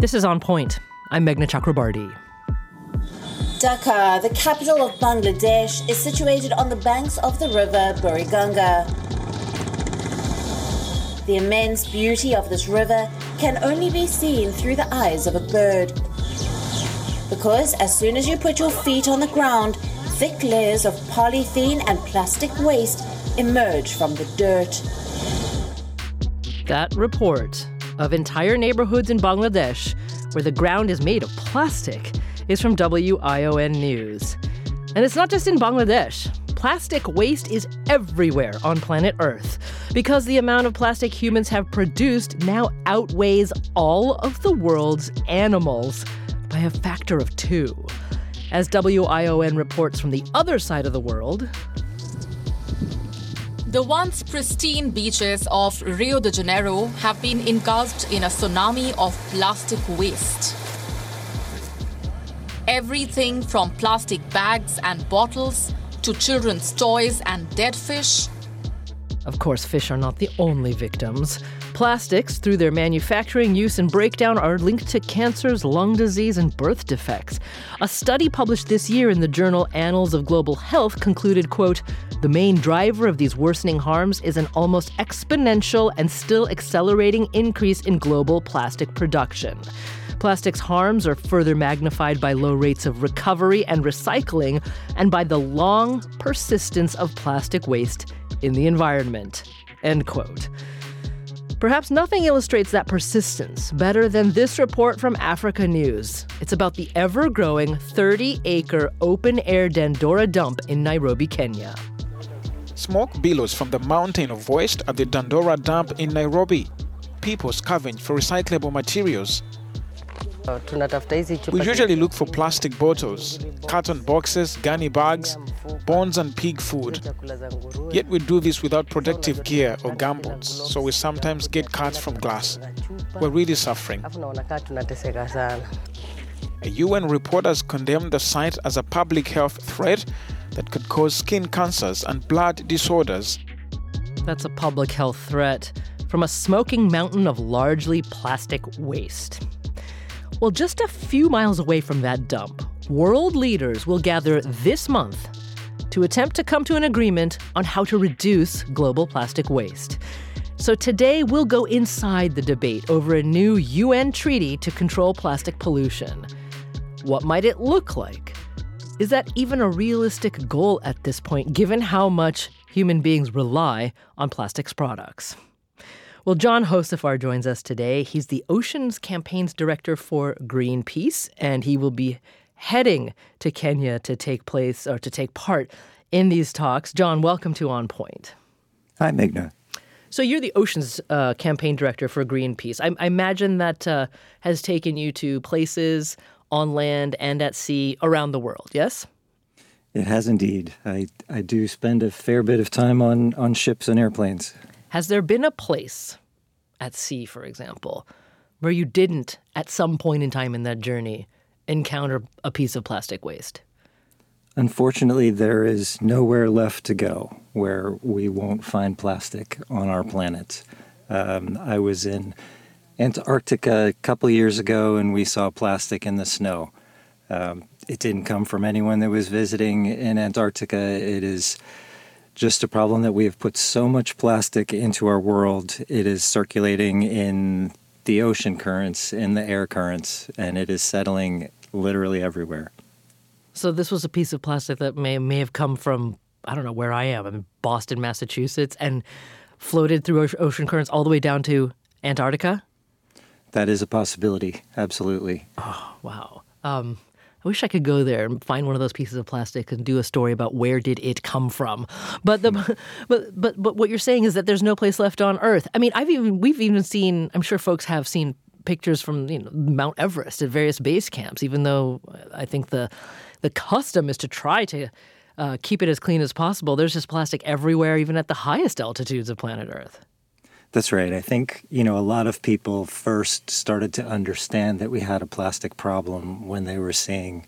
This is On Point. I'm Meghna Chakrabarti. Dhaka, the capital of Bangladesh, is situated on the banks of the river Buriganga. The immense beauty of this river can only be seen through the eyes of a bird. Because as soon as you put your feet on the ground, thick layers of polythene and plastic waste emerge from the dirt. That report of entire neighborhoods in Bangladesh where the ground is made of plastic is from WION News. And it's not just in Bangladesh. Plastic waste is everywhere on planet Earth because the amount of plastic humans have produced now outweighs all of the world's animals by a factor of two. As WION reports from the other side of the world, the once pristine beaches of Rio de Janeiro have been engulfed in a tsunami of plastic waste. Everything from plastic bags and bottles to children's toys and dead fish. Of course, fish are not the only victims. Plastics, through their manufacturing, use, and breakdown, are linked to cancers, lung disease, and birth defects. A study published this year in the journal Annals of Global Health concluded, quote, the main driver of these worsening harms is an almost exponential and still accelerating increase in global plastic production. Plastic's harms are further magnified by low rates of recovery and recycling and by the long persistence of plastic waste in the environment. End quote. Perhaps nothing illustrates that persistence better than this report from Africa News. It's about the ever growing 30 acre open air Dandora dump in Nairobi, Kenya. Smoke billows from the mountain of waste at the Dandora dump in Nairobi. People scavenge for recyclable materials we usually look for plastic bottles, carton boxes, gunny bags, bones, and pig food. Yet we do this without protective gear or gumboots, so we sometimes get cuts from glass. We're really suffering. A UN report has condemned the site as a public health threat that could cause skin cancers and blood disorders. That's a public health threat from a smoking mountain of largely plastic waste. Well, just a few miles away from that dump, world leaders will gather this month to attempt to come to an agreement on how to reduce global plastic waste. So today we'll go inside the debate over a new UN treaty to control plastic pollution. What might it look like? Is that even a realistic goal at this point, given how much human beings rely on plastics products? Well, John Hocevar joins us today. He's the Oceans Campaigns Director for Greenpeace, and he will be heading to Kenya to take place or to take part in these talks. John, welcome to On Point. Hi, Meghna. So you're the Oceans uh, Campaign Director for Greenpeace. I, I imagine that uh, has taken you to places on land and at sea around the world, yes? It has indeed. I, I do spend a fair bit of time on, on ships and airplanes. Has there been a place at sea, for example, where you didn't, at some point in time in that journey, encounter a piece of plastic waste? Unfortunately, there is nowhere left to go where we won't find plastic on our planet. Um, I was in Antarctica a couple years ago and we saw plastic in the snow. Um, it didn't come from anyone that was visiting in Antarctica. It is just a problem that we have put so much plastic into our world. It is circulating in the ocean currents, in the air currents, and it is settling literally everywhere. So this was a piece of plastic that may may have come from I don't know where I am, in Boston, Massachusetts, and floated through ocean currents all the way down to Antarctica. That is a possibility. Absolutely. Oh wow. Um, I wish I could go there and find one of those pieces of plastic and do a story about where did it come from. But the but but but what you're saying is that there's no place left on Earth. I mean, I've even we've even seen. I'm sure folks have seen pictures from you know Mount Everest at various base camps. Even though I think the the custom is to try to uh, keep it as clean as possible. There's just plastic everywhere, even at the highest altitudes of planet Earth. That's right. I think, you know, a lot of people first started to understand that we had a plastic problem when they were seeing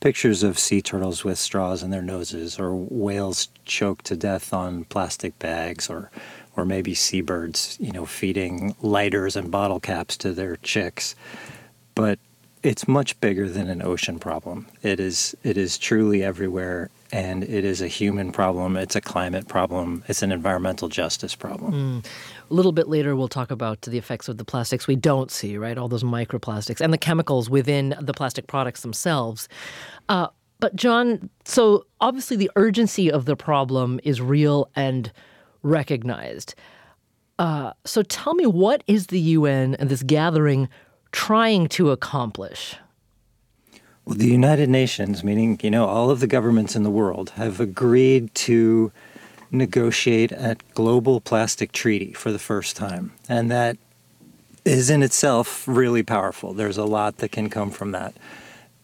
pictures of sea turtles with straws in their noses or whales choked to death on plastic bags or or maybe seabirds, you know, feeding lighters and bottle caps to their chicks. but it's much bigger than an ocean problem. It is it is truly everywhere and it is a human problem, it's a climate problem, it's an environmental justice problem. Mm. A little bit later we'll talk about the effects of the plastics we don't see, right? All those microplastics and the chemicals within the plastic products themselves. Uh, but John, so obviously the urgency of the problem is real and recognized. Uh, so tell me, what is the UN and this gathering trying to accomplish? The United Nations, meaning, you know, all of the governments in the world, have agreed to negotiate a global plastic treaty for the first time. And that is in itself really powerful. There's a lot that can come from that.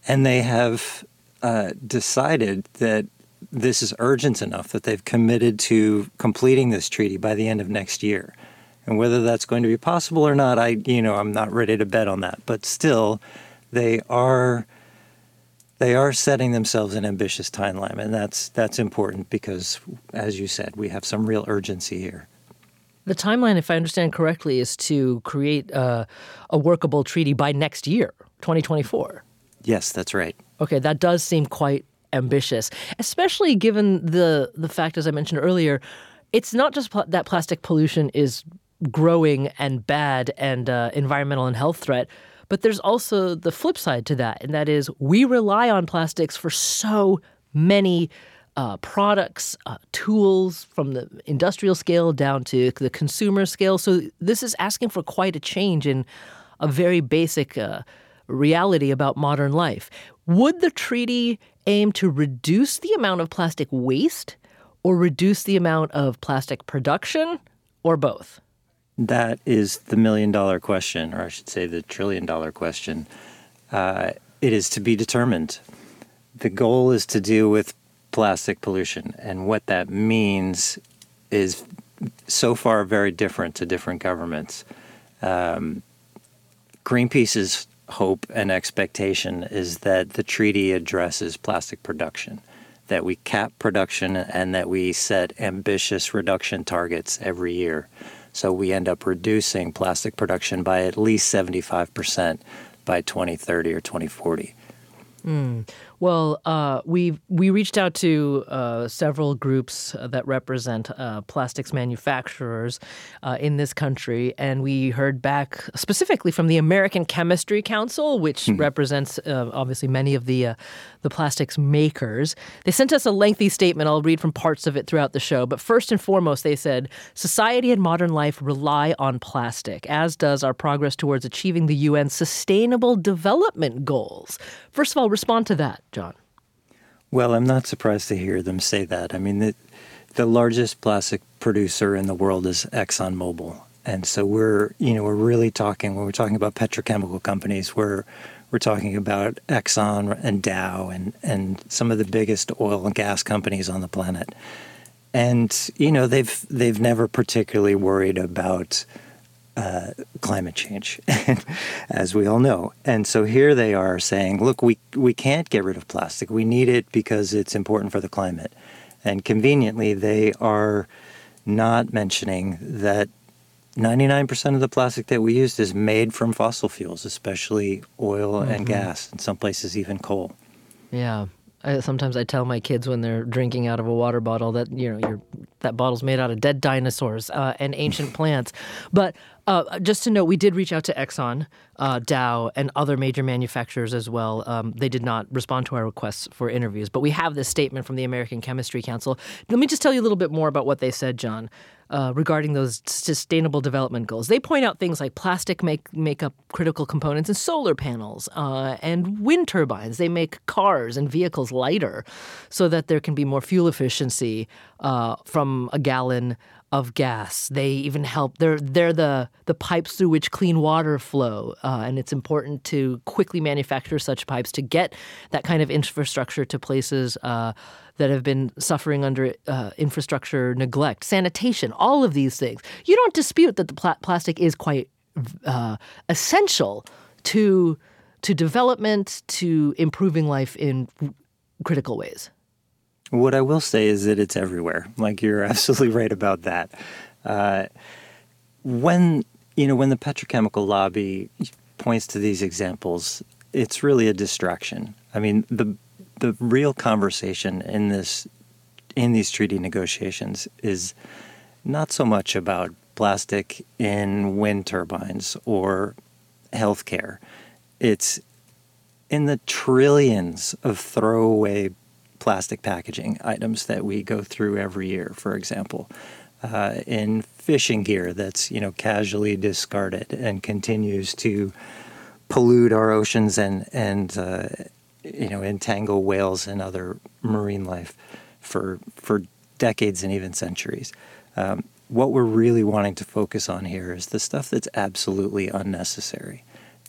And they have uh, decided that this is urgent enough that they've committed to completing this treaty by the end of next year. And whether that's going to be possible or not, I you know I'm not ready to bet on that. But still, they are they are setting themselves an ambitious timeline, and that's that's important because, as you said, we have some real urgency here. The timeline, if I understand correctly, is to create a workable treaty by next year, 2024. Yes, that's right. Okay, that does seem quite ambitious, especially given the the fact, as I mentioned earlier, it's not just pl- that plastic pollution is growing and bad and uh, environmental and health threat. But there's also the flip side to that, and that is we rely on plastics for so many uh, products, uh, tools from the industrial scale down to the consumer scale. So this is asking for quite a change in a very basic uh, reality about modern life. Would the treaty aim to reduce the amount of plastic waste or reduce the amount of plastic production or both? That is the million dollar question, or I should say the trillion dollar question. Uh, it is to be determined. The goal is to deal with plastic pollution, and what that means is so far very different to different governments. Um, Greenpeace's hope and expectation is that the treaty addresses plastic production, that we cap production, and that we set ambitious reduction targets every year. So we end up reducing plastic production by at least 75% by 2030 or 2040. Mm. Well, uh, we we reached out to uh, several groups that represent uh, plastics manufacturers uh, in this country, and we heard back specifically from the American Chemistry Council, which mm represents uh, obviously many of the uh, the plastics makers. They sent us a lengthy statement. I'll read from parts of it throughout the show. But first and foremost, they said society and modern life rely on plastic, as does our progress towards achieving the UN Sustainable Development Goals. First of all, respond to that. John? Well, I'm not surprised to hear them say that. I mean, the, the largest plastic producer in the world is ExxonMobil. And so we're, you know, we're really talking when we're talking about petrochemical companies, we're we're talking about Exxon and Dow and and some of the biggest oil and gas companies on the planet. And you know, they've they've never particularly worried about uh, climate change, as we all know. And so here they are saying, look, we, we can't get rid of plastic. We need it because it's important for the climate. And conveniently, they are not mentioning that 99% of the plastic that we use is made from fossil fuels, especially oil mm-hmm. and gas, in some places, even coal. Yeah. I, sometimes I tell my kids when they're drinking out of a water bottle that you know that bottle's made out of dead dinosaurs uh, and ancient plants. But uh, just to note, we did reach out to Exxon, uh, Dow, and other major manufacturers as well. Um, they did not respond to our requests for interviews, but we have this statement from the American Chemistry Council. Let me just tell you a little bit more about what they said, John, uh, regarding those sustainable development goals. They point out things like plastic make make up critical components in solar panels uh, and wind turbines. They make cars and vehicles lighter, so that there can be more fuel efficiency uh, from a gallon of gas. They even help. They're they're the the pipes through which clean water flow, uh, and it's important to quickly manufacture such pipes to get that kind of infrastructure to places. Uh, that have been suffering under uh, infrastructure neglect, sanitation, all of these things. You don't dispute that the pl- plastic is quite uh, essential to to development, to improving life in critical ways. What I will say is that it's everywhere. Like you're absolutely right about that. Uh, when you know when the petrochemical lobby points to these examples, it's really a distraction. I mean, the the real conversation in this in these treaty negotiations is not so much about plastic in wind turbines or healthcare. It's in the trillions of throwaway plastic packaging items that we go through every year, for example, uh, in fishing gear that's you know casually discarded and continues to pollute our oceans and and uh, you know entangle whales and other marine life for for decades and even centuries. Um, what we're really wanting to focus on here is the stuff that's absolutely unnecessary.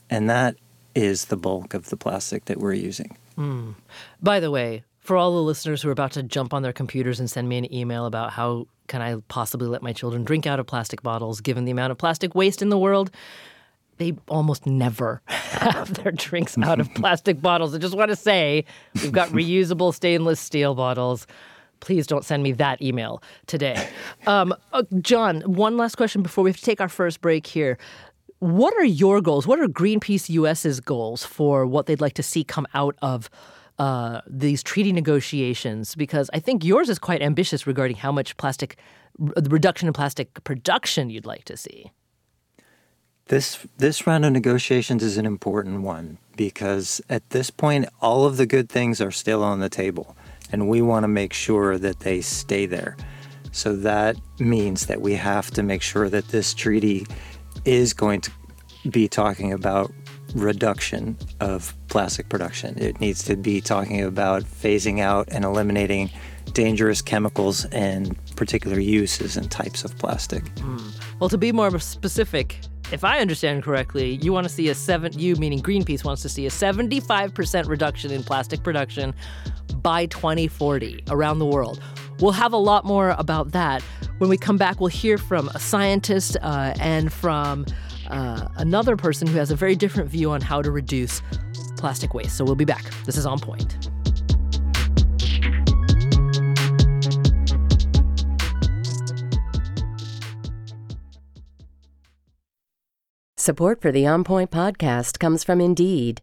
And that is the bulk of the plastic that we're using. Mm. By the way, for all the listeners who are about to jump on their computers and send me an email about how can I possibly let my children drink out of plastic bottles given the amount of plastic waste in the world, they almost never have their drinks out of plastic bottles. I just want to say we've got reusable stainless steel bottles please don't send me that email today. Um, uh, John, one last question before we have to take our first break here. What are your goals? What are Greenpeace US's goals for what they'd like to see come out of uh, these treaty negotiations? Because I think yours is quite ambitious regarding how much plastic, the reduction in plastic production you'd like to see. This this round of negotiations is an important one because at this point, all of the good things are still on the table and we want to make sure that they stay there. So that means that we have to make sure that this treaty is going to be talking about reduction of plastic production. It needs to be talking about phasing out and eliminating dangerous chemicals and particular uses and types of plastic. Mm. Well, to be more specific, if I understand correctly, you want to see a seven. You meaning Greenpeace wants to see a seventy-five percent reduction in plastic production by 2040 around the world. We'll have a lot more about that. When we come back, we'll hear from a scientist uh, and from uh, another person who has a very different view on how to reduce plastic waste. So we'll be back. This is On Point. Support for the On Point podcast comes from Indeed.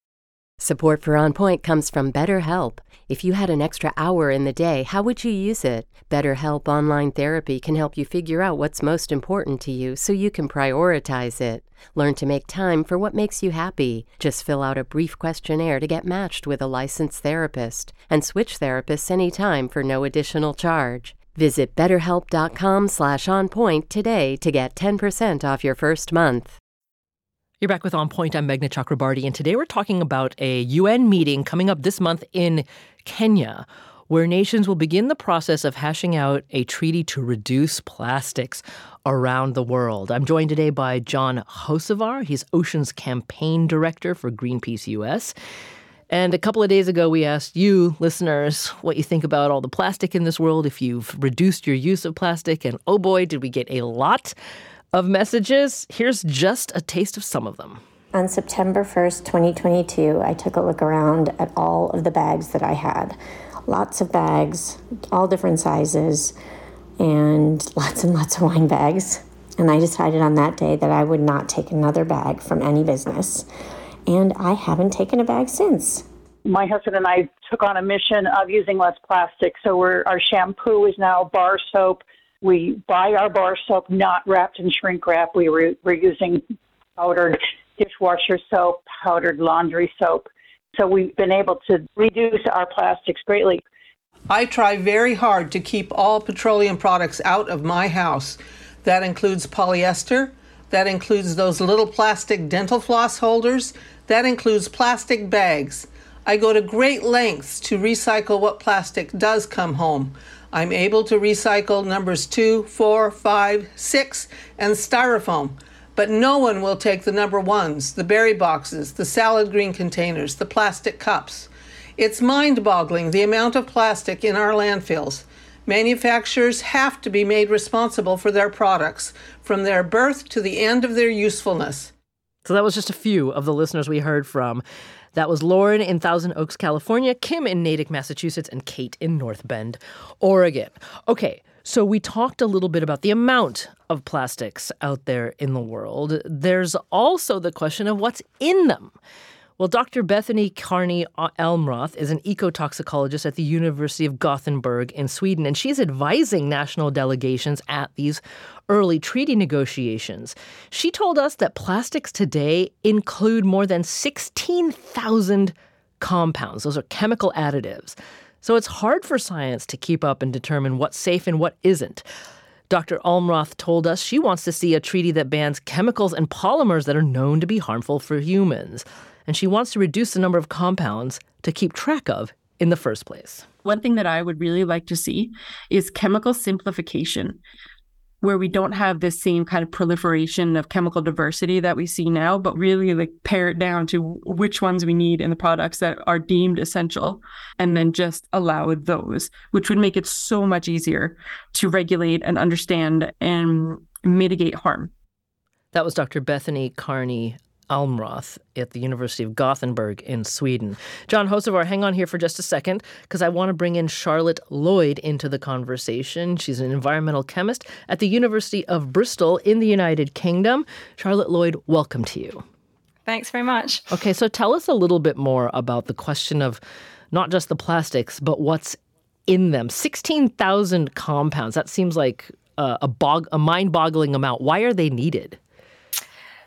Support for On Point comes from BetterHelp. If you had an extra hour in the day, how would you use it? BetterHelp Online Therapy can help you figure out what's most important to you so you can prioritize it. Learn to make time for what makes you happy. Just fill out a brief questionnaire to get matched with a licensed therapist and switch therapists anytime for no additional charge. Visit betterhelp.com slash onpoint today to get 10% off your first month. You're back with On Point. I'm Meghna Chakrabarti, and today we're talking about a UN meeting coming up this month in Kenya, where nations will begin the process of hashing out a treaty to reduce plastics around the world. I'm joined today by John Hocevar. He's Oceans Campaign Director for Greenpeace US. And a couple of days ago, we asked you, listeners, what you think about all the plastic in this world, if you've reduced your use of plastic. And oh boy, did we get a lot of messages. Here's just a taste of some of them. On September 1st, 2022, I took a look around at all of the bags that I had. Lots of bags, all different sizes, and lots and lots of wine bags. And I decided on that day that I would not take another bag from any business. And I haven't taken a bag since. My husband and I took on a mission of using less plastic. So our shampoo is now bar soap we buy our bar soap not wrapped in shrink wrap. We were, we're using powdered dishwasher soap, powdered laundry soap. So we've been able to reduce our plastics greatly. I try very hard to keep all petroleum products out of my house. That includes polyester, that includes those little plastic dental floss holders, that includes plastic bags. I go to great lengths to recycle what plastic does come home. I'm able to recycle numbers two, four, five, six, and styrofoam. But no one will take the number ones, the berry boxes, the salad green containers, the plastic cups. It's mind boggling the amount of plastic in our landfills. Manufacturers have to be made responsible for their products from their birth to the end of their usefulness. So that was just a few of the listeners we heard from. That was Lauren in Thousand Oaks, California, Kim in Natick, Massachusetts, and Kate in North Bend, Oregon. Okay, so we talked a little bit about the amount of plastics out there in the world. There's also the question of what's in them. Well, Dr. Bethanie Carney uh, Almroth is an ecotoxicologist at the University of Gothenburg in Sweden, and she's advising national delegations at these early treaty negotiations. She told us that plastics today include more than 16,000 compounds. Those are chemical additives. So it's hard for science to keep up and determine what's safe and what isn't. Dr. Almroth told us she wants to see a treaty that bans chemicals and polymers that are known to be harmful for humans. And she wants to reduce the number of compounds to keep track of in the first place. One thing that I would really like to see is chemical simplification where we don't have this same kind of proliferation of chemical diversity that we see now, but really like pare it down to which ones we need in the products that are deemed essential and then just allow those, which would make it so much easier to regulate and understand and mitigate harm. That was Dr. Bethanie Carney Almroth at the University of Gothenburg in Sweden. John Hocevar, hang on here for just a second because I want to bring in Charlotte Lloyd into the conversation. She's an environmental chemist at the University of Bristol in the United Kingdom. Charlotte Lloyd, welcome to you. Thanks very much. Okay, so tell us a little bit more about the question of not just the plastics, but what's in them. 16,000 compounds. That seems like a, a, bog, a mind-boggling amount. Why are they needed?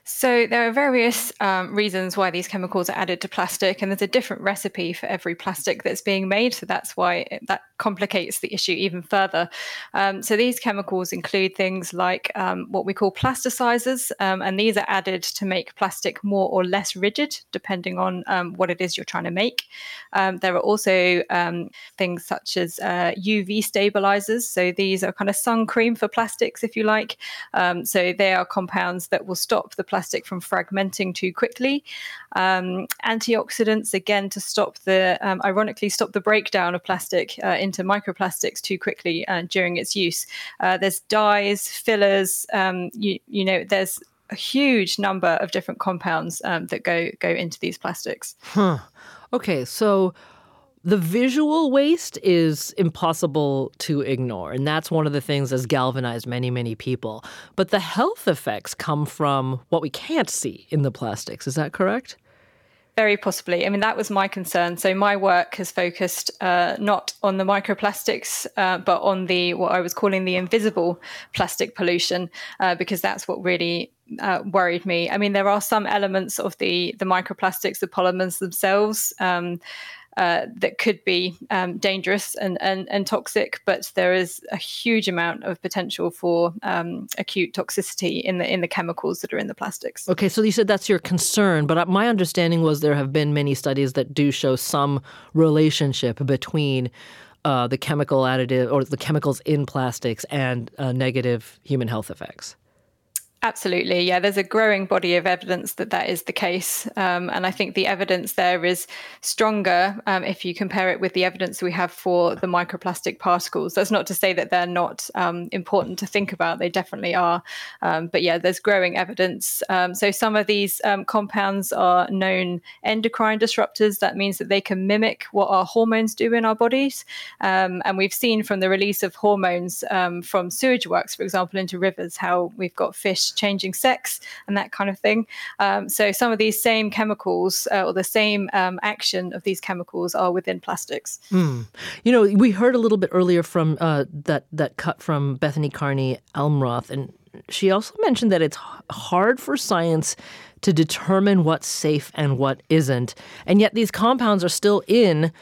So there are various um, reasons why these chemicals are added to plastic, and there's a different recipe for every plastic that's being made. So that's why it, that complicates the issue even further. Um, so these chemicals include things like um, what we call plasticizers, um, and these are added to make plastic more or less rigid, depending on um, what it is you're trying to make. Um, there are also things such as uh, UV stabilizers. So these are kind of sun cream for plastics, if you like. so they are compounds that will stop the plastic from fragmenting too quickly. Um, antioxidants, again, to stop the, um, ironically, stop the breakdown of plastic uh, into microplastics too quickly uh, during its use. Uh, there's dyes, fillers, um, you, you know, there's a huge number of different compounds um, that go go into these plastics. Huh. Okay, so the visual waste is impossible to ignore, and that's one of the things that's galvanized many, many people. But the health effects come from what we can't see in the plastics. Is that correct? Very possibly. I mean, that was my concern. So my work has focused uh, not on the microplastics, uh, but on the what I was calling the invisible plastic pollution, uh, because that's what really uh, worried me. I mean, there are some elements of the the microplastics, the polymers themselves. Um, uh, that could be um, dangerous and, and, and toxic, but there is a huge amount of potential for um, acute toxicity in the in the chemicals that are in the plastics. Okay, so you said that's your concern, but uh, my understanding was there have been many studies that do show some relationship between. Uh, the chemical additive or the chemicals in plastics and uh, negative human health effects. Absolutely. Yeah, there's a growing body of evidence that that is the case. Um, and I think the evidence there is stronger um, if you compare it with the evidence we have for the microplastic particles. That's not to say that they're not um, important to think about, they definitely are. Um, but yeah, there's growing evidence. Um, so some of these um, compounds are known endocrine disruptors. That means that they can mimic what our hormones do in our bodies. and we've seen from the release of hormones from sewage works, for example, into rivers, how we've got fish changing sex and that kind of thing. Um, so some of these same chemicals uh, or the same um, action of these chemicals are within plastics. Mm. You know, we heard a little bit earlier from uh, that that cut from Bethanie Carney Almroth, and she also mentioned that it's hard for science to determine what's safe and what isn't, and yet these compounds are still in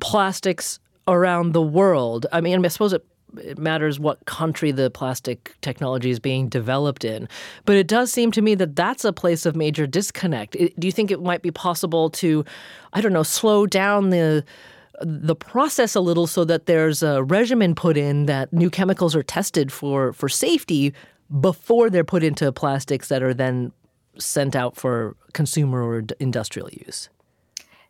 plastics around the world. I mean, I suppose it it matters what country the plastic technology is being developed in. But it does seem to me that that's a place of major disconnect. do you think it might be possible to, I don't know, slow down the the process a little so that there's a regimen put in that new chemicals are tested for for safety before they're put into plastics that are then sent out for consumer or industrial use.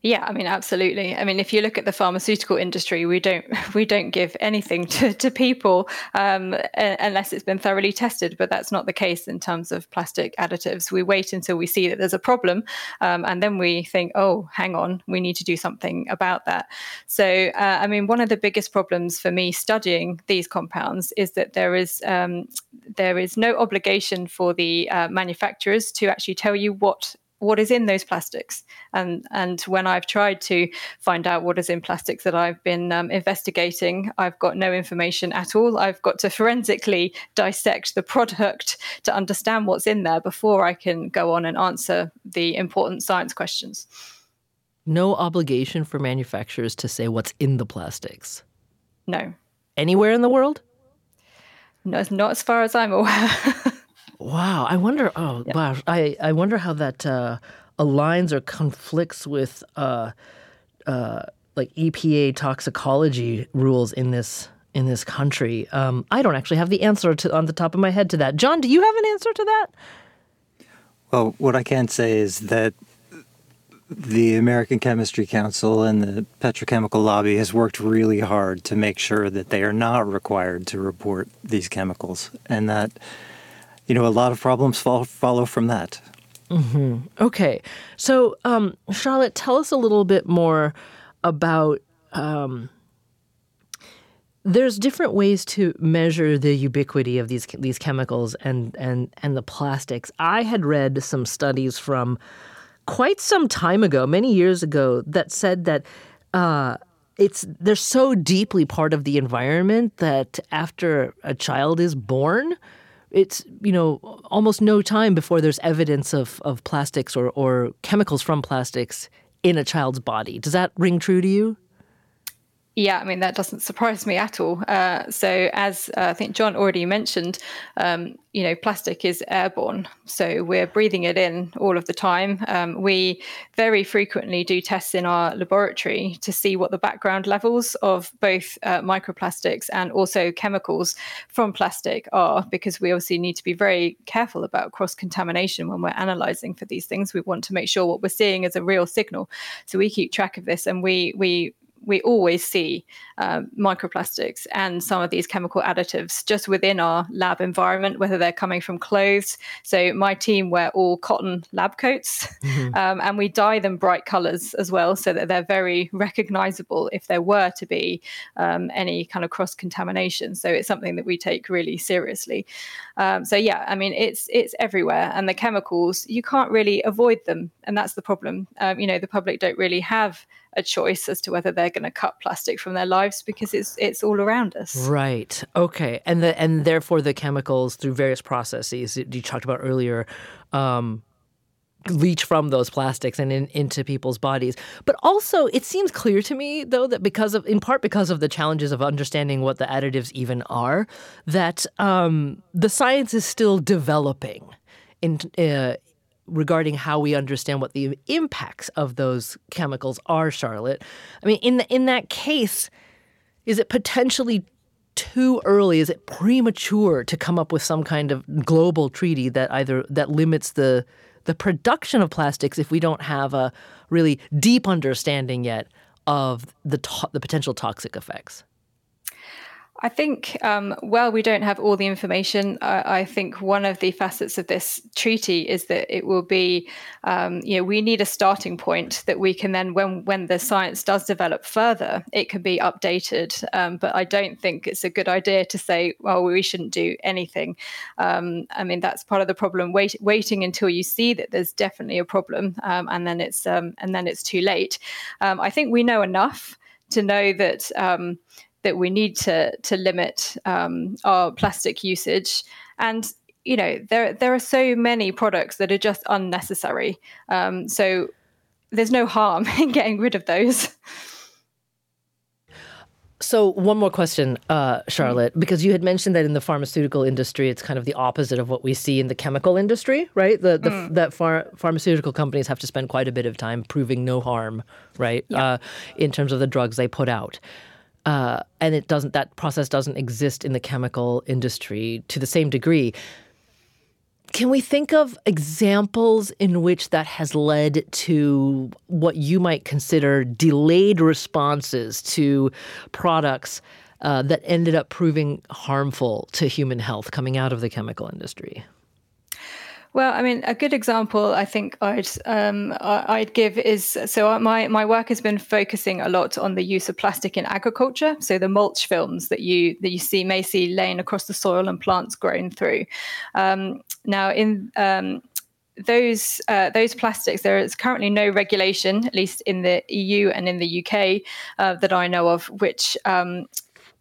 Yeah, I mean, absolutely. I mean, if you look at the pharmaceutical industry, we don't we don't give anything to, to people um, unless it's been thoroughly tested. But that's not the case in terms of plastic additives. We wait until we see that there's a problem, um, and then we think, oh, hang on, we need to do something about that. So, uh, I mean, one of the biggest problems for me studying these compounds is that there is um, there is no obligation for the uh, manufacturers to actually tell you what what is in those plastics. And and when i've tried to find out what is in plastics that i've been um, investigating i've got no information at all. I've got to forensically dissect the product to understand what's in there before i can go on and answer the important science questions. No obligation for manufacturers to say what's in the plastics? No. Anywhere in the world? No not as far as i'm aware Wow, I wonder. Oh, yeah. wow. I I wonder how that uh, aligns or conflicts with uh, uh, like EPA toxicology rules in this in this country. Um, I don't actually have the answer to, on the top of my head to that. John, do you have an answer to that? Well, what I can say is that the American Chemistry Council and the petrochemical lobby has worked really hard to make sure that they are not required to report these chemicals and that you know, a lot of problems fall, follow from that. Mm-hmm. Okay. So, um, Charlotte, tell us a little bit more about. Um, there's different ways to measure the ubiquity of these these chemicals and and and the plastics. I had read some studies from quite some time ago, many years ago, that said that uh, it's they're so deeply part of the environment that after a child is born, it's you know almost no time before there's evidence of, of plastics or, or chemicals from plastics in a child's body. Does that ring true to you? Yeah, I mean, that doesn't surprise me at all. Uh, so, as uh, I think John already mentioned, um, you know, plastic is airborne. So, we're breathing it in all of the time. Um, we very frequently do tests in our laboratory to see what the background levels of both uh, microplastics and also chemicals from plastic are, because we obviously need to be very careful about cross contamination when we're analyzing for these things. We want to make sure what we're seeing is a real signal. So, we keep track of this and we, we we always see uh, microplastics and some of these chemical additives just within our lab environment, whether they're coming from clothes. So my team wear all cotton lab coats, mm-hmm. um, and we dye them bright colors as well, so that they're very recognizable if there were to be um, any kind of cross contamination. So it's something that we take really seriously. Um, so yeah, I mean it's it's everywhere, and the chemicals you can't really avoid them, and that's the problem. Um, you know, the public don't really have a choice as to whether they're going to cut plastic from their lives because it's it's all around us. Right. Okay. And the and therefore the chemicals through various processes you talked about earlier. Um, leach from those plastics and in, into people's bodies. But also, it seems clear to me, though, that because of, in part because of the challenges of understanding what the additives even are, that um, the science is still developing in uh, regarding how we understand what the impacts of those chemicals are, Charlotte. I mean, in the, in that case, is it potentially too early? Is it premature to come up with some kind of global treaty that either that limits the the production of plastics if we don't have a really deep understanding yet of the to- the potential toxic effects? I think, um, well, we don't have all the information. I think one of the facets of this treaty is that it will be, um, you know, we need a starting point that we can then, when when the science does develop further, it can be updated. Um, but I don't think it's a good idea to say, well, we shouldn't do anything. Um, I mean, that's part of the problem. Wait, waiting until you see that there's definitely a problem, um, and then it's um, and then it's too late. I think we know enough to know that that we need to to limit um, our plastic usage and you know there there are so many products that are just unnecessary um, so there's no harm in getting rid of those so one more question, uh, Charlotte, because you had mentioned that in the pharmaceutical industry, it's kind of the opposite of what we see in the chemical industry, right? The, the mm. that pharmaceutical companies have to spend quite a bit of time proving no harm, right? Yeah. Uh, in terms of the drugs they put out. Uh, and it doesn't that process doesn't exist in the chemical industry to the same degree. can we think of examples in which that has led to what you might consider delayed responses to products uh, that ended up proving harmful to human health coming out of the chemical industry? Well, I mean, a good example I think I'd um, I'd give is so my my work has been focusing a lot on the use of plastic in agriculture. So the mulch films that you that you see may see laying across the soil and plants grown through. Um, now, in um, those uh, those plastics, there is currently no regulation, at least in the EU and in the UK, uh, that I know of, which um,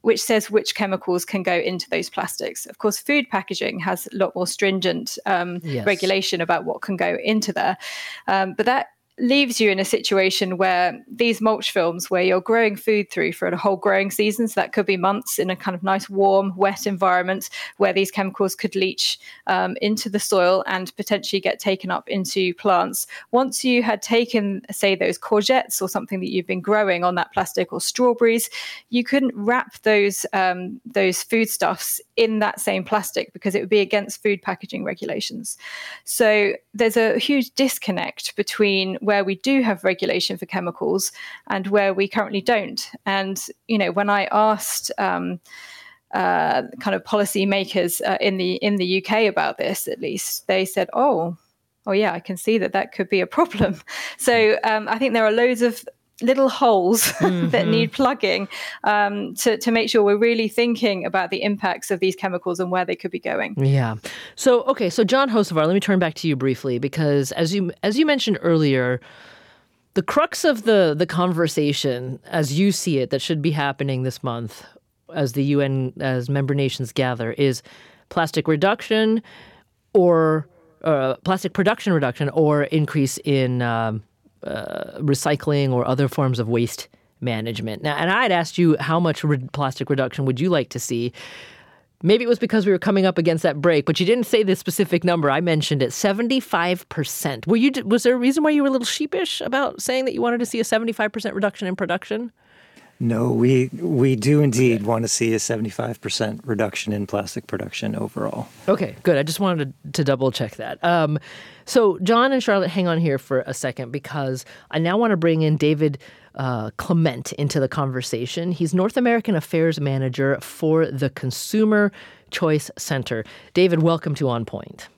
which says which chemicals can go into those plastics. Of course, food packaging has a lot more stringent um, yes. regulation about what can go into there, um, but that leaves you in a situation where these mulch films, where you're growing food through for a whole growing season, so that could be months in a kind of nice, warm, wet environment where these chemicals could leach um, into the soil and potentially get taken up into plants. Once you had taken, say, those courgettes or something that you've been growing on that plastic or strawberries, you couldn't wrap those um, those foodstuffs in that same plastic because it would be against food packaging regulations. So there's a huge disconnect between where we do have regulation for chemicals and where we currently don't. And you know, when I asked um, uh, kind of policymakers uh, in the in the UK about this, at least they said, "Oh, oh yeah, I can see that that could be a problem." So um, I think there are loads of little holes mm-hmm. that need plugging um, to, to make sure we're really thinking about the impacts of these chemicals and where they could be going. Yeah. So okay, so John Hocevar, let me turn back to you briefly because as you as you mentioned earlier, the crux of the the conversation as you see it that should be happening this month as the UN as member nations gather is plastic reduction or uh, plastic production reduction or increase in um, uh, recycling or other forms of waste management. Now, and I had asked you how much re- plastic reduction would you like to see? Maybe it was because we were coming up against that break, but you didn't say the specific number. I mentioned it, seventy-five percent. Were you? Was there a reason why you were a little sheepish about saying that you wanted to see a seventy-five percent reduction in production? No, we we do indeed want to see a 75% reduction in plastic production overall. Okay, good. I just wanted to, to double check that. Um, so, John and Charlotte, hang on here for a second because I now want to bring in David uh, Clement into the conversation. He's North American Affairs Manager for the Consumer Choice Center. David, welcome to On Point.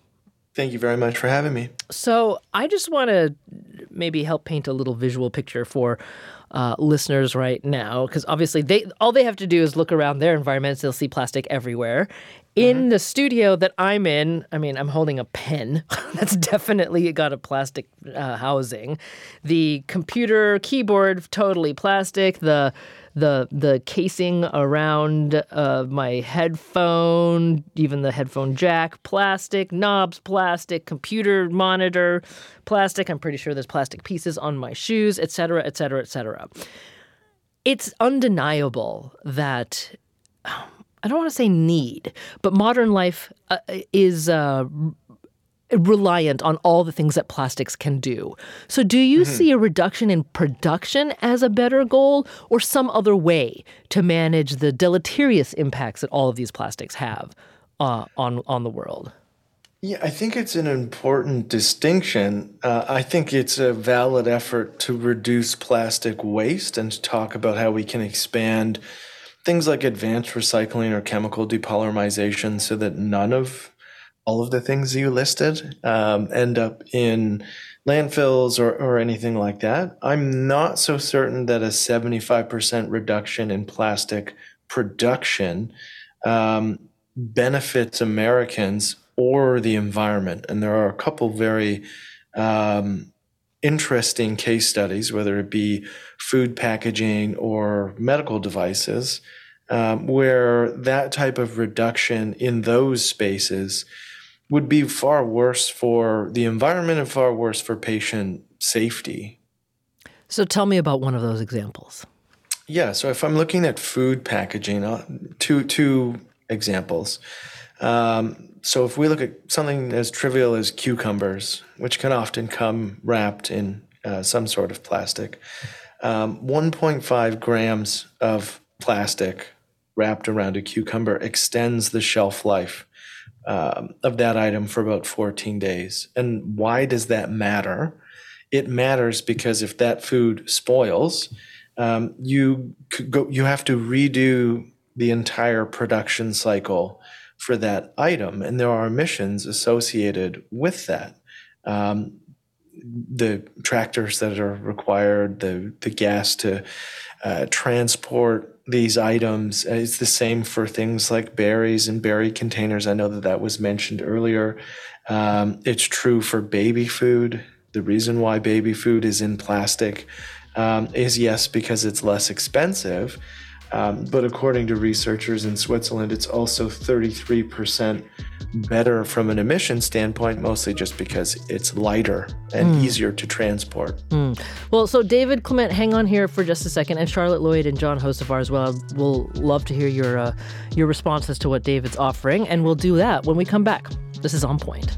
Thank you very much for having me. So, I just want to maybe help paint a little visual picture for uh, listeners right now because obviously they all they have to do is look around their environments they'll see plastic everywhere. In mm-hmm. the studio that i'm in i mean i'm holding a pen. That's definitely got a plastic uh, housing. The computer keyboard totally plastic. The the the casing around uh, my headphone, even the headphone jack, plastic, knobs, plastic, computer monitor, plastic. I'm pretty sure there's plastic pieces on my shoes, etc., etc., etc. It's undeniable that I don't want to say need, but modern life uh, is uh, reliant on all the things that plastics can do. So, do you mm-hmm. see a reduction in production as a better goal or some other way to manage the deleterious impacts that all of these plastics have uh, on, on the world? Yeah, I think it's an important distinction. Uh, I think it's a valid effort to reduce plastic waste and to talk about how we can expand things like advanced recycling or chemical depolymerization so that none of all of the things you listed um, end up in landfills or, or anything like that. I'm not so certain that a 75% reduction in plastic production um, benefits Americans or the environment. And there are a couple very um, interesting case studies, whether it be food packaging or medical devices, um, where that type of reduction in those spaces would be far worse for the environment and far worse for patient safety. So tell me about one of those examples. Yeah, so if I'm looking at food packaging, uh, two two examples. Um, so if we look at something as trivial as cucumbers, which can often come wrapped in uh, some sort of plastic, um, 1.5 grams of plastic wrapped around a cucumber extends the shelf life um, of that item for about 14 days. And why does that matter? It matters because if that food spoils, um, you go, you have to redo the entire production cycle for that item, and there are emissions associated with that. Um, the tractors that are required, the the gas to uh, transport these items. It's the same for things like berries and berry containers. I know that that was mentioned earlier. Um, it's true for baby food. The reason why baby food is in plastic um, is yes, because it's less expensive. Um, but according to researchers in Switzerland, it's also 33% better from an emission standpoint, mostly just because it's lighter and mm. easier to transport. Mm. Well, so David Clement, hang on here for just a second, and Charlotte Lloyd and John Hocevar as well. We'll love to hear your uh, your responses to what David's offering, and we'll do that when we come back. This is on point.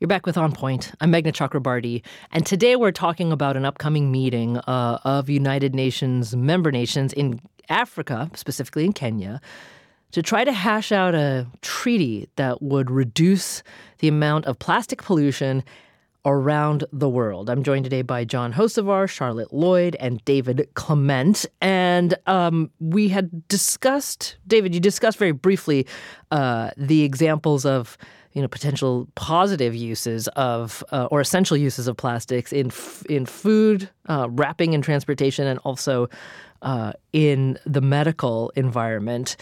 You're back with On Point. I'm Meghna Chakrabarti, and today we're talking about an upcoming meeting uh, of United Nations member nations in Africa, specifically in Kenya, to try to hash out a treaty that would reduce the amount of plastic pollution around the world. I'm joined today by John Hocevar, Charlotte Lloyd, and David Clement. And um, we had discussed, David, you discussed very briefly uh, the examples of you know potential positive uses of uh, or essential uses of plastics in f- in food, uh, wrapping, and transportation, and also uh, in the medical environment.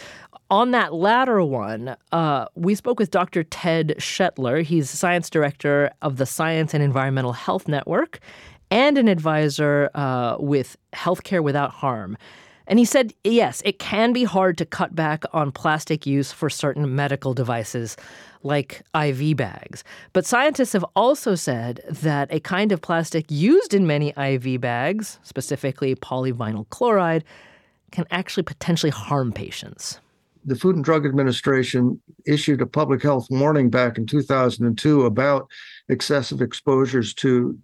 On that latter one, uh, we spoke with Dr. Ted Schettler. He's science director of the Science and Environmental Health Network and an advisor uh, with Healthcare Without Harm. And he said, yes, it can be hard to cut back on plastic use for certain medical devices like IV bags. But scientists have also said that a kind of plastic used in many IV bags, specifically polyvinyl chloride, can actually potentially harm patients. The Food and Drug Administration issued a public health warning back in 2002 about excessive exposures to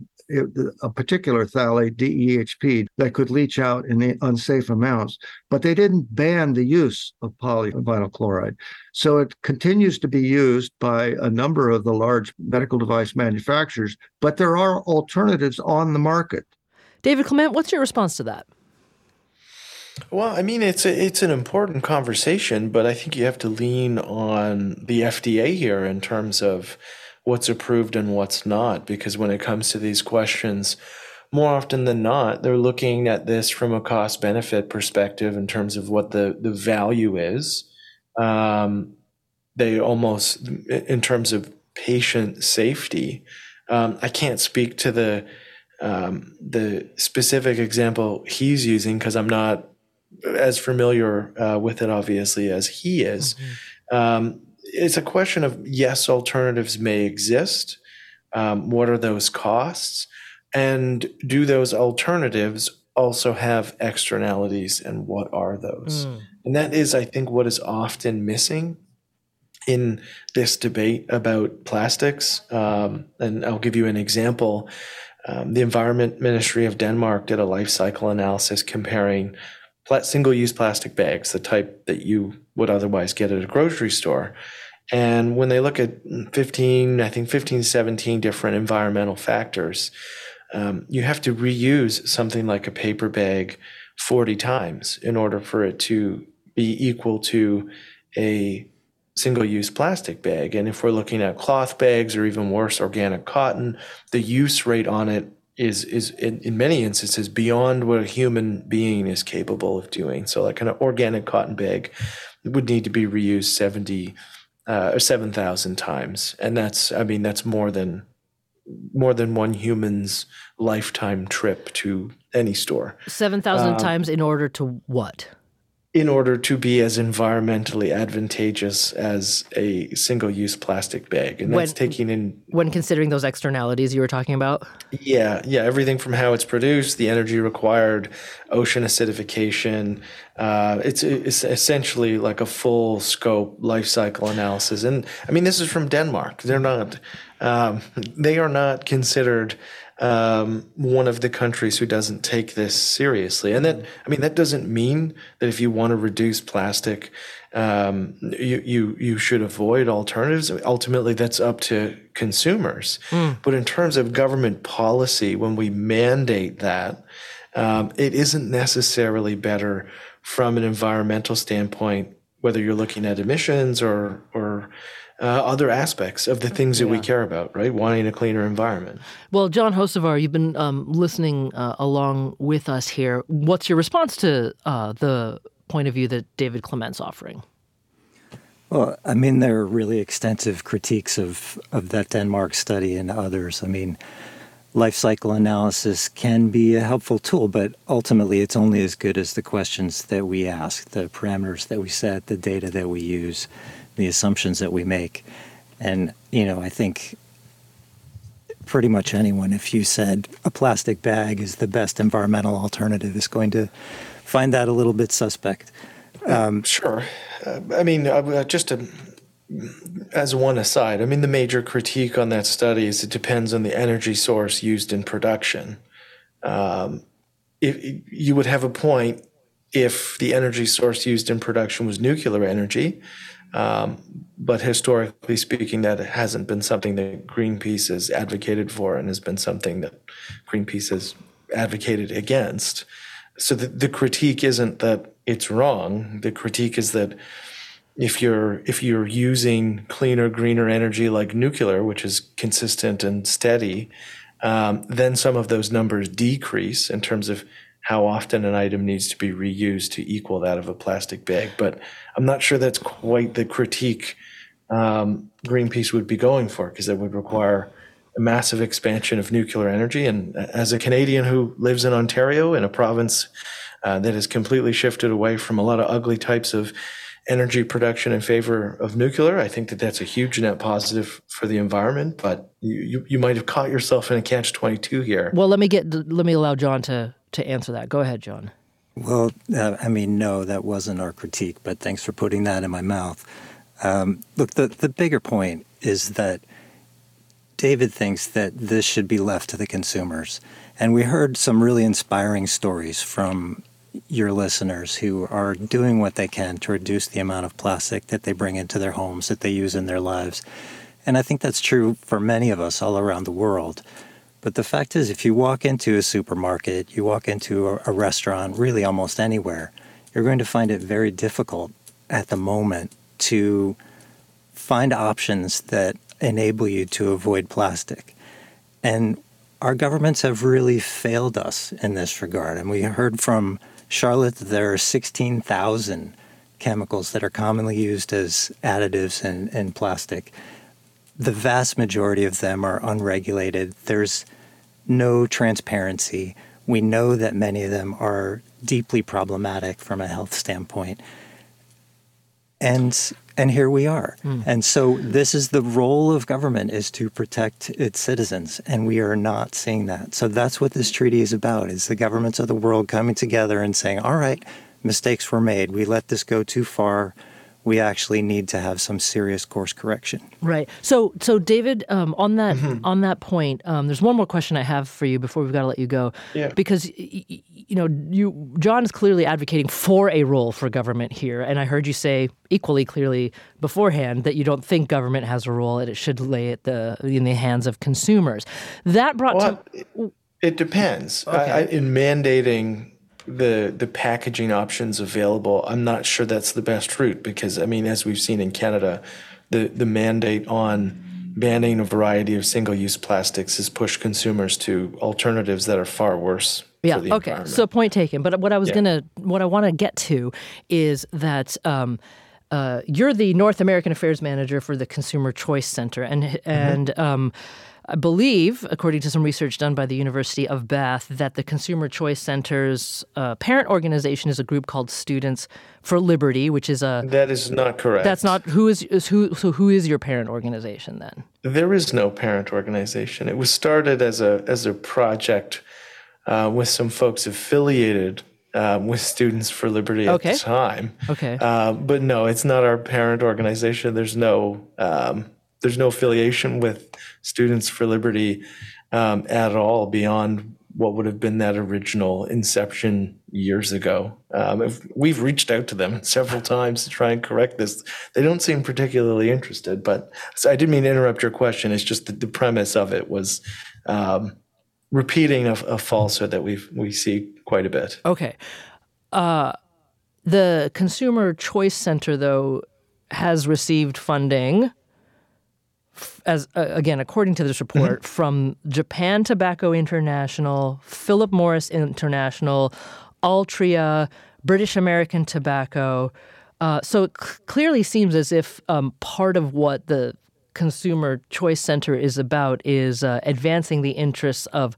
a particular phthalate, DEHP, that could leach out in unsafe amounts, but they didn't ban the use of polyvinyl chloride. So it continues to be used by a number of the large medical device manufacturers, but there are alternatives on the market. David Clement, what's your response to that? Well, I mean, it's a, it's an important conversation, but I think you have to lean on the FDA here in terms of what's approved and what's not. Because when it comes to these questions, more often than not, they're looking at this from a cost benefit perspective in terms of what the, the value is. Um, they almost, in terms of patient safety, um, I can't speak to the um, the specific example he's using because I'm not as familiar uh, with it, obviously, as he is. Mm-hmm. Um, it's a question of yes, alternatives may exist. Um, what are those costs? And do those alternatives also have externalities, and what are those? Mm. And that is, I think, what is often missing in this debate about plastics. Um, and I'll give you an example. Um, the Environment Ministry of Denmark did a life cycle analysis comparing single use plastic bags, the type that you would otherwise get at a grocery store. And when they look at 15, I think 15, 17 different environmental factors, um, you have to reuse something like a paper bag 40 times in order for it to be equal to a single use plastic bag. And if we're looking at cloth bags or even worse, organic cotton, the use rate on it is is in, in many instances beyond what a human being is capable of doing. So like an organic cotton bag would need to be reused 70 uh, or 7,000 times. And that's I mean that's more than more than one human's lifetime trip to any store. 7,000 Um, times in order to what? In order to be as environmentally advantageous as a single-use plastic bag. And that's When- taking in When considering those externalities you were talking about? yeah yeah everything from how it's produced the energy required ocean acidification uh, it's, it's essentially like a full scope life cycle analysis. And i mean this is from denmark. They're not um, they are not considered um, one of the countries who doesn't take this seriously. And that, I mean, that doesn't mean that if you want to reduce plastic, um, you, you, you should avoid alternatives. Ultimately, that's up to consumers. But in terms of government policy, when we mandate that, um, it isn't necessarily better from an environmental standpoint, whether you're looking at emissions or, or uh, other aspects of the things that we care about, right? Wanting a cleaner environment. Well, John Hocevar, you've been um, listening uh, along with us here. What's your response to uh, the point of view that David Clement's offering? Well, I mean, there are really extensive critiques of, of that Denmark study and others. I mean, life cycle analysis can be a helpful tool, but ultimately it's only as good as the questions that we ask, the parameters that we set, the data that we use, the assumptions that we make. And, you know, I think pretty much anyone, if you said a plastic bag is the best environmental alternative, is going to find that a little bit suspect. Um, sure. Uh, I mean, uh, just to, as one aside, I mean, the major critique on that study is it depends on the energy source used in production. Um, if you would have a point if the energy source used in production was nuclear energy, um, but historically speaking, that hasn't been something that Greenpeace has advocated for and has been something that Greenpeace has advocated against. So the, the critique isn't that it's wrong. The critique is that if you're if you're using cleaner, greener energy like nuclear, which is consistent and steady, um, then some of those numbers decrease in terms of how often an item needs to be reused to equal that of a plastic bag. But I'm not sure that's quite the critique um, Greenpeace would be going for, because it would require a massive expansion of nuclear energy. And as a Canadian who lives in Ontario, in a province uh, that has completely shifted away from a lot of ugly types of energy production in favor of nuclear, I think that that's a huge net positive for the environment. But you, you, you might have caught yourself in a catch 22 here. Well, let me get let me allow John to to answer that. Go ahead, John. Well, uh, I mean, no, that wasn't our critique, but thanks for putting that in my mouth. Um, look, the, the bigger point is that David thinks that this should be left to the consumers. And we heard some really inspiring stories from your listeners who are doing what they can to reduce the amount of plastic that they bring into their homes, that they use in their lives. And I think that's true for many of us all around the world. But the fact is, if you walk into a supermarket, you walk into a, a restaurant, really almost anywhere, you're going to find it very difficult at the moment to find options that enable you to avoid plastic. And our governments have really failed us in this regard. And we heard from Charlotte that there are 16,000 chemicals that are commonly used as additives in, in plastic. The vast majority of them are unregulated. There's no transparency. We know that many of them are deeply problematic from a health standpoint. and and here we are. Mm. And so this is the role of government is to protect its citizens, and we are not seeing that. So that's what this treaty is about: is the governments of the world coming together and saying, "All right, mistakes were made. We let this go too far." We actually need to have some serious course correction. Right. So, so David, um, on that mm-hmm. on that point, um, there's one more question I have for you before we've got to let you go. Yeah. Because you know, you John is clearly advocating for a role for government here, and I heard you say equally clearly beforehand that you don't think government has a role and it should lay it the in the hands of consumers. That brought well, to. It, it depends. Okay. I, in mandating the the packaging options available, I'm not sure that's the best route because I mean, as we've seen in Canada, the the mandate on banning a variety of single-use plastics has pushed consumers to alternatives that are far worse. Yeah. okay. So point taken. But what I was yeah. gonna, what I want to get to, is that. Um, uh, you're the North American Affairs Manager for the Consumer Choice Center, and mm-hmm. and um, I believe, according to some research done by the University of Bath, that the Consumer Choice Center's uh, parent organization is a group called Students for Liberty, which is a that is not correct. That's not who is, is who. So who is your parent organization then? There is no parent organization. It was started as a as a project uh, with some folks affiliated um, with Students for Liberty at okay. the time. Okay. Uh, but no, it's not our parent organization. There's no um, there's no affiliation with Students for Liberty um, at all beyond what would have been that original inception years ago. Um, we've reached out to them several times to try and correct this. They don't seem particularly interested. But so I didn't mean to interrupt your question. It's just that the premise of it was um, repeating a, a, falsehood that we we see quite a bit. Okay. Uh, the Consumer Choice Center, though, has received funding as uh, again, according to this report, mm-hmm. from Japan Tobacco International, Philip Morris International, Altria, British American Tobacco. Uh, so it c- clearly seems as if um, part of what the Consumer Choice Center is about is uh, advancing the interests of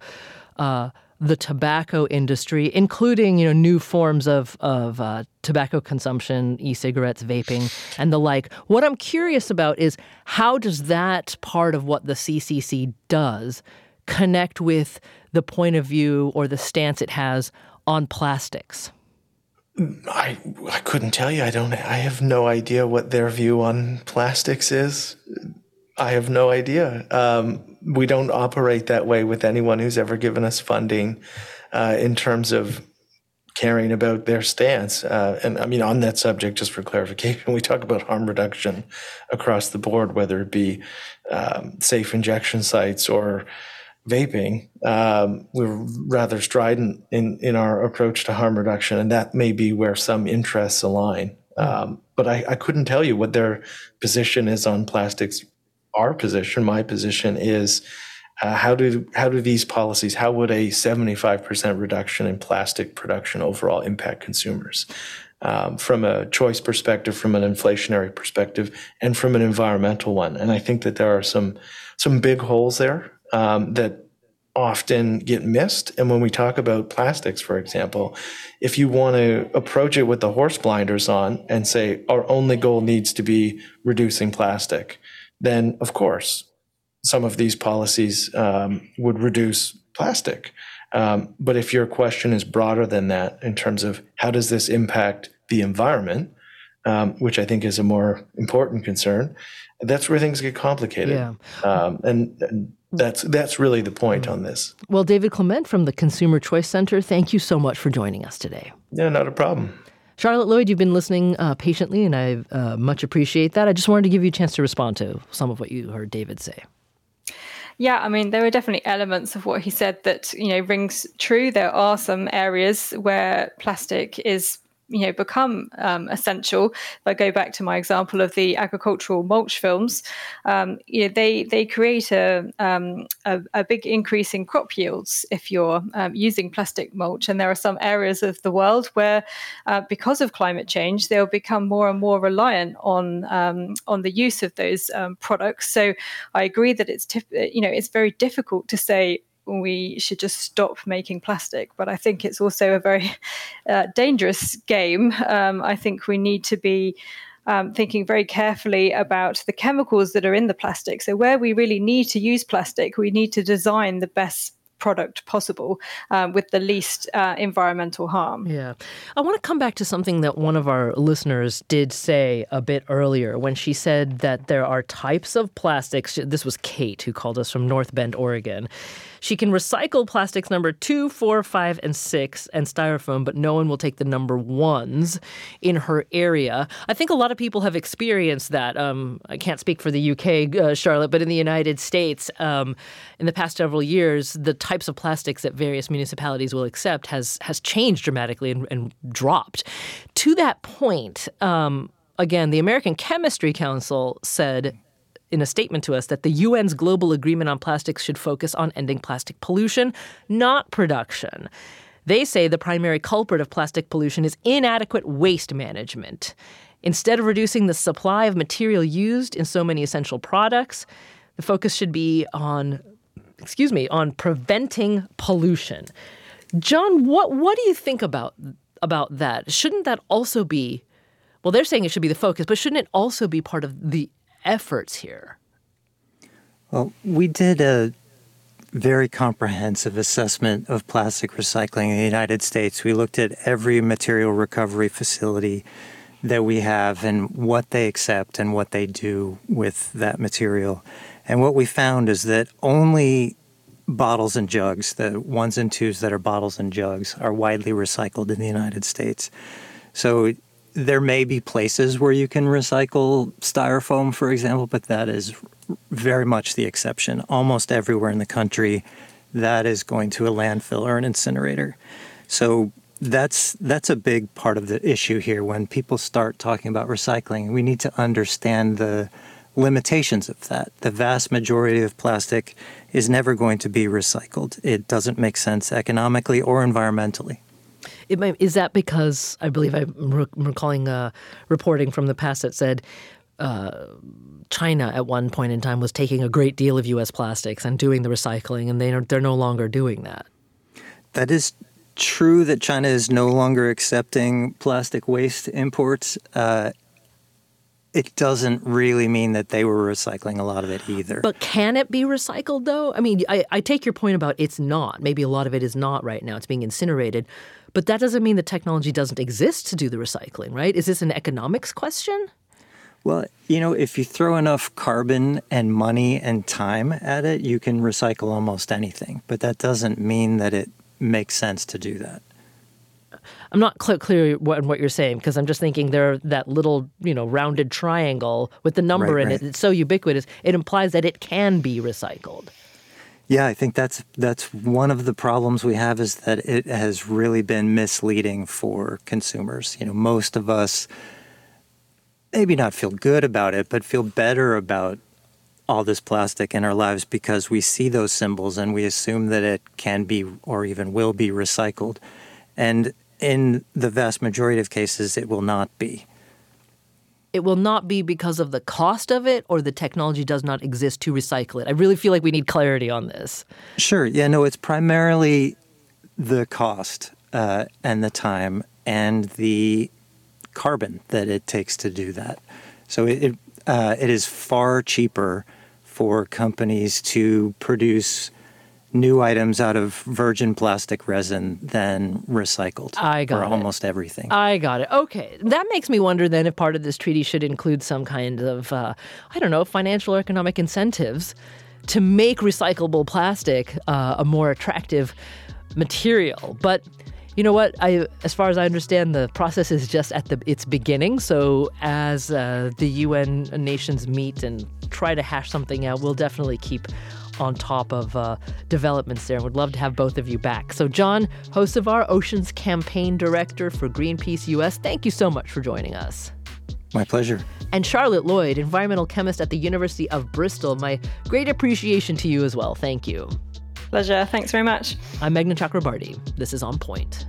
uh, the tobacco industry, including you know new forms of of uh, tobacco consumption, e-cigarettes, vaping, and the like. What I'm curious about is how does that part of what the CCC does connect with the point of view or the stance it has on plastics? I I couldn't tell you. I don't. I have no idea what their view on plastics is. I have no idea. Um, we don't operate that way with anyone who's ever given us funding uh, in terms of caring about their stance. Uh, and I mean, on that subject, just for clarification, we talk about harm reduction across the board, whether it be um, safe injection sites or vaping. Um, we're rather strident in, in our approach to harm reduction, and that may be where some interests align. Um, but I, I couldn't tell you what their position is on plastics our position, my position is uh, how do how do these policies how would a 75% reduction in plastic production overall impact consumers? Um, from a choice perspective from an inflationary perspective and from an environmental one. And i think that there are some some big holes there um, that often get missed. And when we talk about plastics for example if you want to approach it with the horse blinders on and say our only goal needs to be reducing plastic then of course some of these policies um, would reduce plastic. Um, but if your question is broader than that in terms of how does this impact the environment, um, which I think is a more important concern, that's where things get complicated. Yeah. Um, and, and that's that's really the point on this. Well, David Clement from the Consumer Choice Center, thank you so much for joining us today. Yeah, not a problem. Charlotte Lloyd, you've been listening uh, patiently, and I uh, much appreciate that. I just wanted to give you a chance to respond to some of what you heard David say. Yeah, I mean, there are definitely elements of what he said that, you know, rings true. There are some areas where plastic is you know become um, essential. If I go back to my example of the agricultural mulch films, um, you know, they they create a, um, a, a big increase in crop yields if you're um, using plastic mulch. And there are some areas of the world where, uh, because of climate change, they'll become more and more reliant on um, on the use of those um, products. So I agree that it's you know it's very difficult to say we should just stop making plastic. But I think it's also a very uh, dangerous game. Um, I think we need to be um, thinking very carefully about the chemicals that are in the plastic. So, where we really need to use plastic, we need to design the best product possible um, with the least uh, environmental harm. Yeah. I want to come back to something that one of our listeners did say a bit earlier when she said that there are types of plastics. This was Kate who called us from North Bend, Oregon. She can recycle plastics number two, four, five, and six and styrofoam, but no one will take the number ones in her area. I think a lot of people have experienced that. Um, I can't speak for the UK, uh, Charlotte, but in the United States, um, in the past several years, the types of plastics that various municipalities will accept has has changed dramatically and, and dropped. To that point, um, again, the American Chemistry Council said in a statement to us that the UN's global agreement on plastics should focus on ending plastic pollution, not production. They say the primary culprit of plastic pollution is inadequate waste management. Instead of reducing the supply of material used in so many essential products, the focus should be on excuse me, on preventing pollution. John, what what do you think about about that? Shouldn't that also be well, they're saying it should be the focus, but shouldn't it also be part of the efforts here? Well, we did a very comprehensive assessment of plastic recycling in the United States. We looked at every material recovery facility that we have and what they accept and what they do with that material. And what we found is that only bottles and jugs, the ones and twos that are bottles and jugs, are widely recycled in the United States. So there may be places where you can recycle styrofoam, for example, but that is very much the exception. Almost everywhere in the country, that is going to a landfill or an incinerator. So that's that's a big part of the issue here. When people start talking about recycling, we need to understand the limitations of that. The vast majority of plastic is never going to be recycled. It doesn't make sense economically or environmentally. May, is that because I believe I'm recalling a reporting from the past that said uh, China at one point in time was taking a great deal of U.S. plastics and doing the recycling, and they are, they're no longer doing that. That is true that China is no longer accepting plastic waste imports. Uh, it doesn't really mean that they were recycling a lot of it either. But can it be recycled though? I mean, I, I take your point about it's not. Maybe a lot of it is not right now. It's being incinerated. But that doesn't mean the technology doesn't exist to do the recycling, right? Is this an economics question? Well, you know, if you throw enough carbon and money and time at it, you can recycle almost anything. But that doesn't mean that it makes sense to do that. I'm not cl- clear what, what you're saying because I'm just thinking there that little you know rounded triangle with the number right, in right. it. It's so ubiquitous. It implies that it can be recycled. Yeah, I think that's that's one of the problems we have is that it has really been misleading for consumers. You know, most of us maybe not feel good about it, but feel better about all this plastic in our lives because we see those symbols and we assume that it can be or even will be recycled. And in the vast majority of cases, it will not be it will not be because of the cost of it or the technology does not exist to recycle it. I really feel like we need clarity on this. Sure. Yeah, no, it's primarily the cost uh, and the time and the carbon that it takes to do that. So it, it, uh, it is far cheaper for companies to produce new items out of virgin plastic resin than recycled. I got or it. almost everything. I got it. Okay, that makes me wonder then if part of this treaty should include some kind of uh, I don't know financial or economic incentives to make recyclable plastic uh, a more attractive material, but. You know what? I, as far as I understand, the process is just at the its beginning. So, as uh, the UN nations meet and try to hash something out, we'll definitely keep on top of uh, developments there. Would love to have both of you back. So, John Hocevar, Oceans Campaign Director for Greenpeace US, thank you so much for joining us. My pleasure. And Charlotte Lloyd, environmental chemist at the University of Bristol, my great appreciation to you as well. Thank you. Pleasure. Thanks very much. I'm Meghna Chakrabarti. This is On Point.